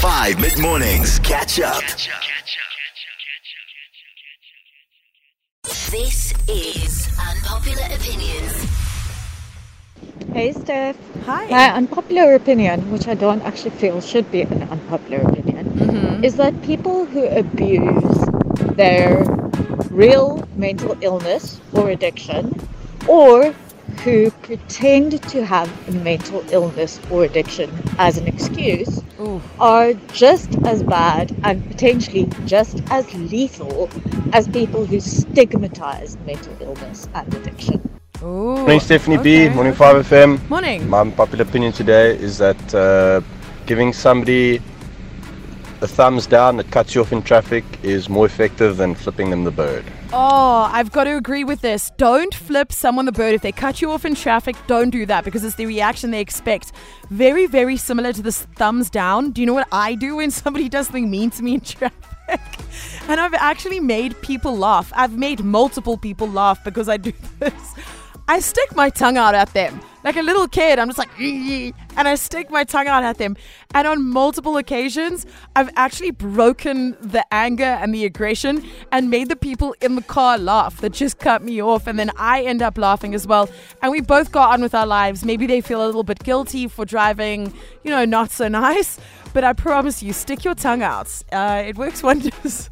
5 mid mornings. Catch up. This is Unpopular Opinions. Hey, Steph. Hi. My unpopular opinion, which I don't actually feel should be an unpopular opinion, Mm-hmm. is that people who abuse their real mental illness or addiction, or who pretend to have a mental illness or addiction as an excuse, Ooh. are just as bad and potentially just as lethal as people who stigmatize mental illness and addiction. Ooh. Morning, Stephanie B. Morning, 5FM. Morning. My unpopular opinion today is that uh, giving somebody a thumbs down that cuts you off in traffic is more effective than flipping them the bird. Oh, I've got to agree with this. Don't flip someone the bird. If they cut you off in traffic, don't do that because it's the reaction they expect. Very, very similar to this thumbs down. Do you know what I do when somebody does something mean to me in traffic? And I've actually made people laugh. I've made multiple people laugh because I do this. I stick my tongue out at them. Like a little kid, I'm just like, "Ee," and I stick my tongue out at them. And on multiple occasions, I've actually broken the anger and the aggression and made the people in the car laugh that just cut me off. And then I end up laughing as well. And we both got on with our lives. Maybe they feel a little bit guilty for driving, you know, not so nice. But I promise you, stick your tongue out. Uh, it works wonders.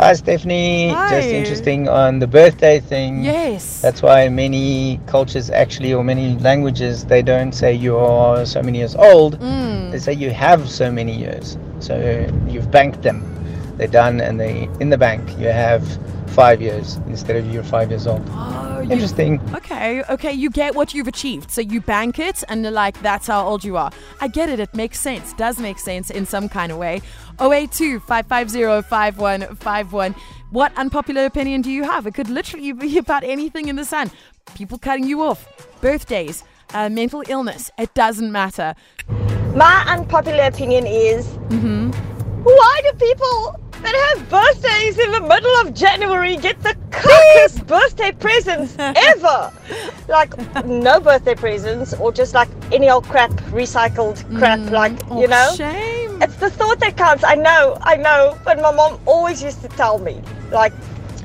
Hi, Stephanie. Hi. Just interesting on the birthday thing. Yes. That's why many cultures actually, or many languages, they don't say you are so many years old. Mm. They say you have so many years. So you've banked them. They're done and they in the bank. You have five years instead of you're five years old. Oh, you Interesting. Okay, okay, you get what you've achieved. So you bank it and you're like, that's how old you are. I get it, it makes sense, does make sense in some kind of way. 082 550 5151. What unpopular opinion do you have? It could literally be about anything in the sun. People cutting you off, birthdays, uh, mental illness, it doesn't matter. My unpopular opinion is mm-hmm. why do people that have birthdays in the middle of January get the cuckest birthday presents ever? Like, no birthday presents, or just like any old crap, recycled crap, like, Oh, you know? Shame. It's the thought that counts. I know, I know, but my mom always used to tell me, like,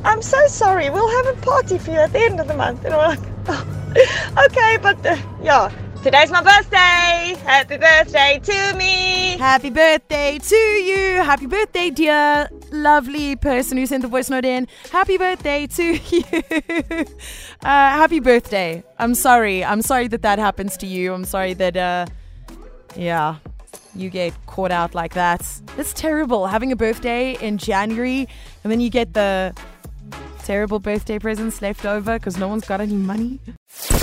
I'm so sorry, we'll have a party for you at the end of the month. And I'm like, oh, okay, but uh, yeah, today's my birthday. Happy birthday to me. Happy birthday to you. Happy birthday, dear lovely person who sent the voice note in. Happy birthday to you. uh, happy birthday. I'm sorry. I'm sorry that that happens to you. I'm sorry that, uh, yeah, you get caught out like that. It's terrible having a birthday in January and then you get the terrible birthday presents left over because no one's got any money.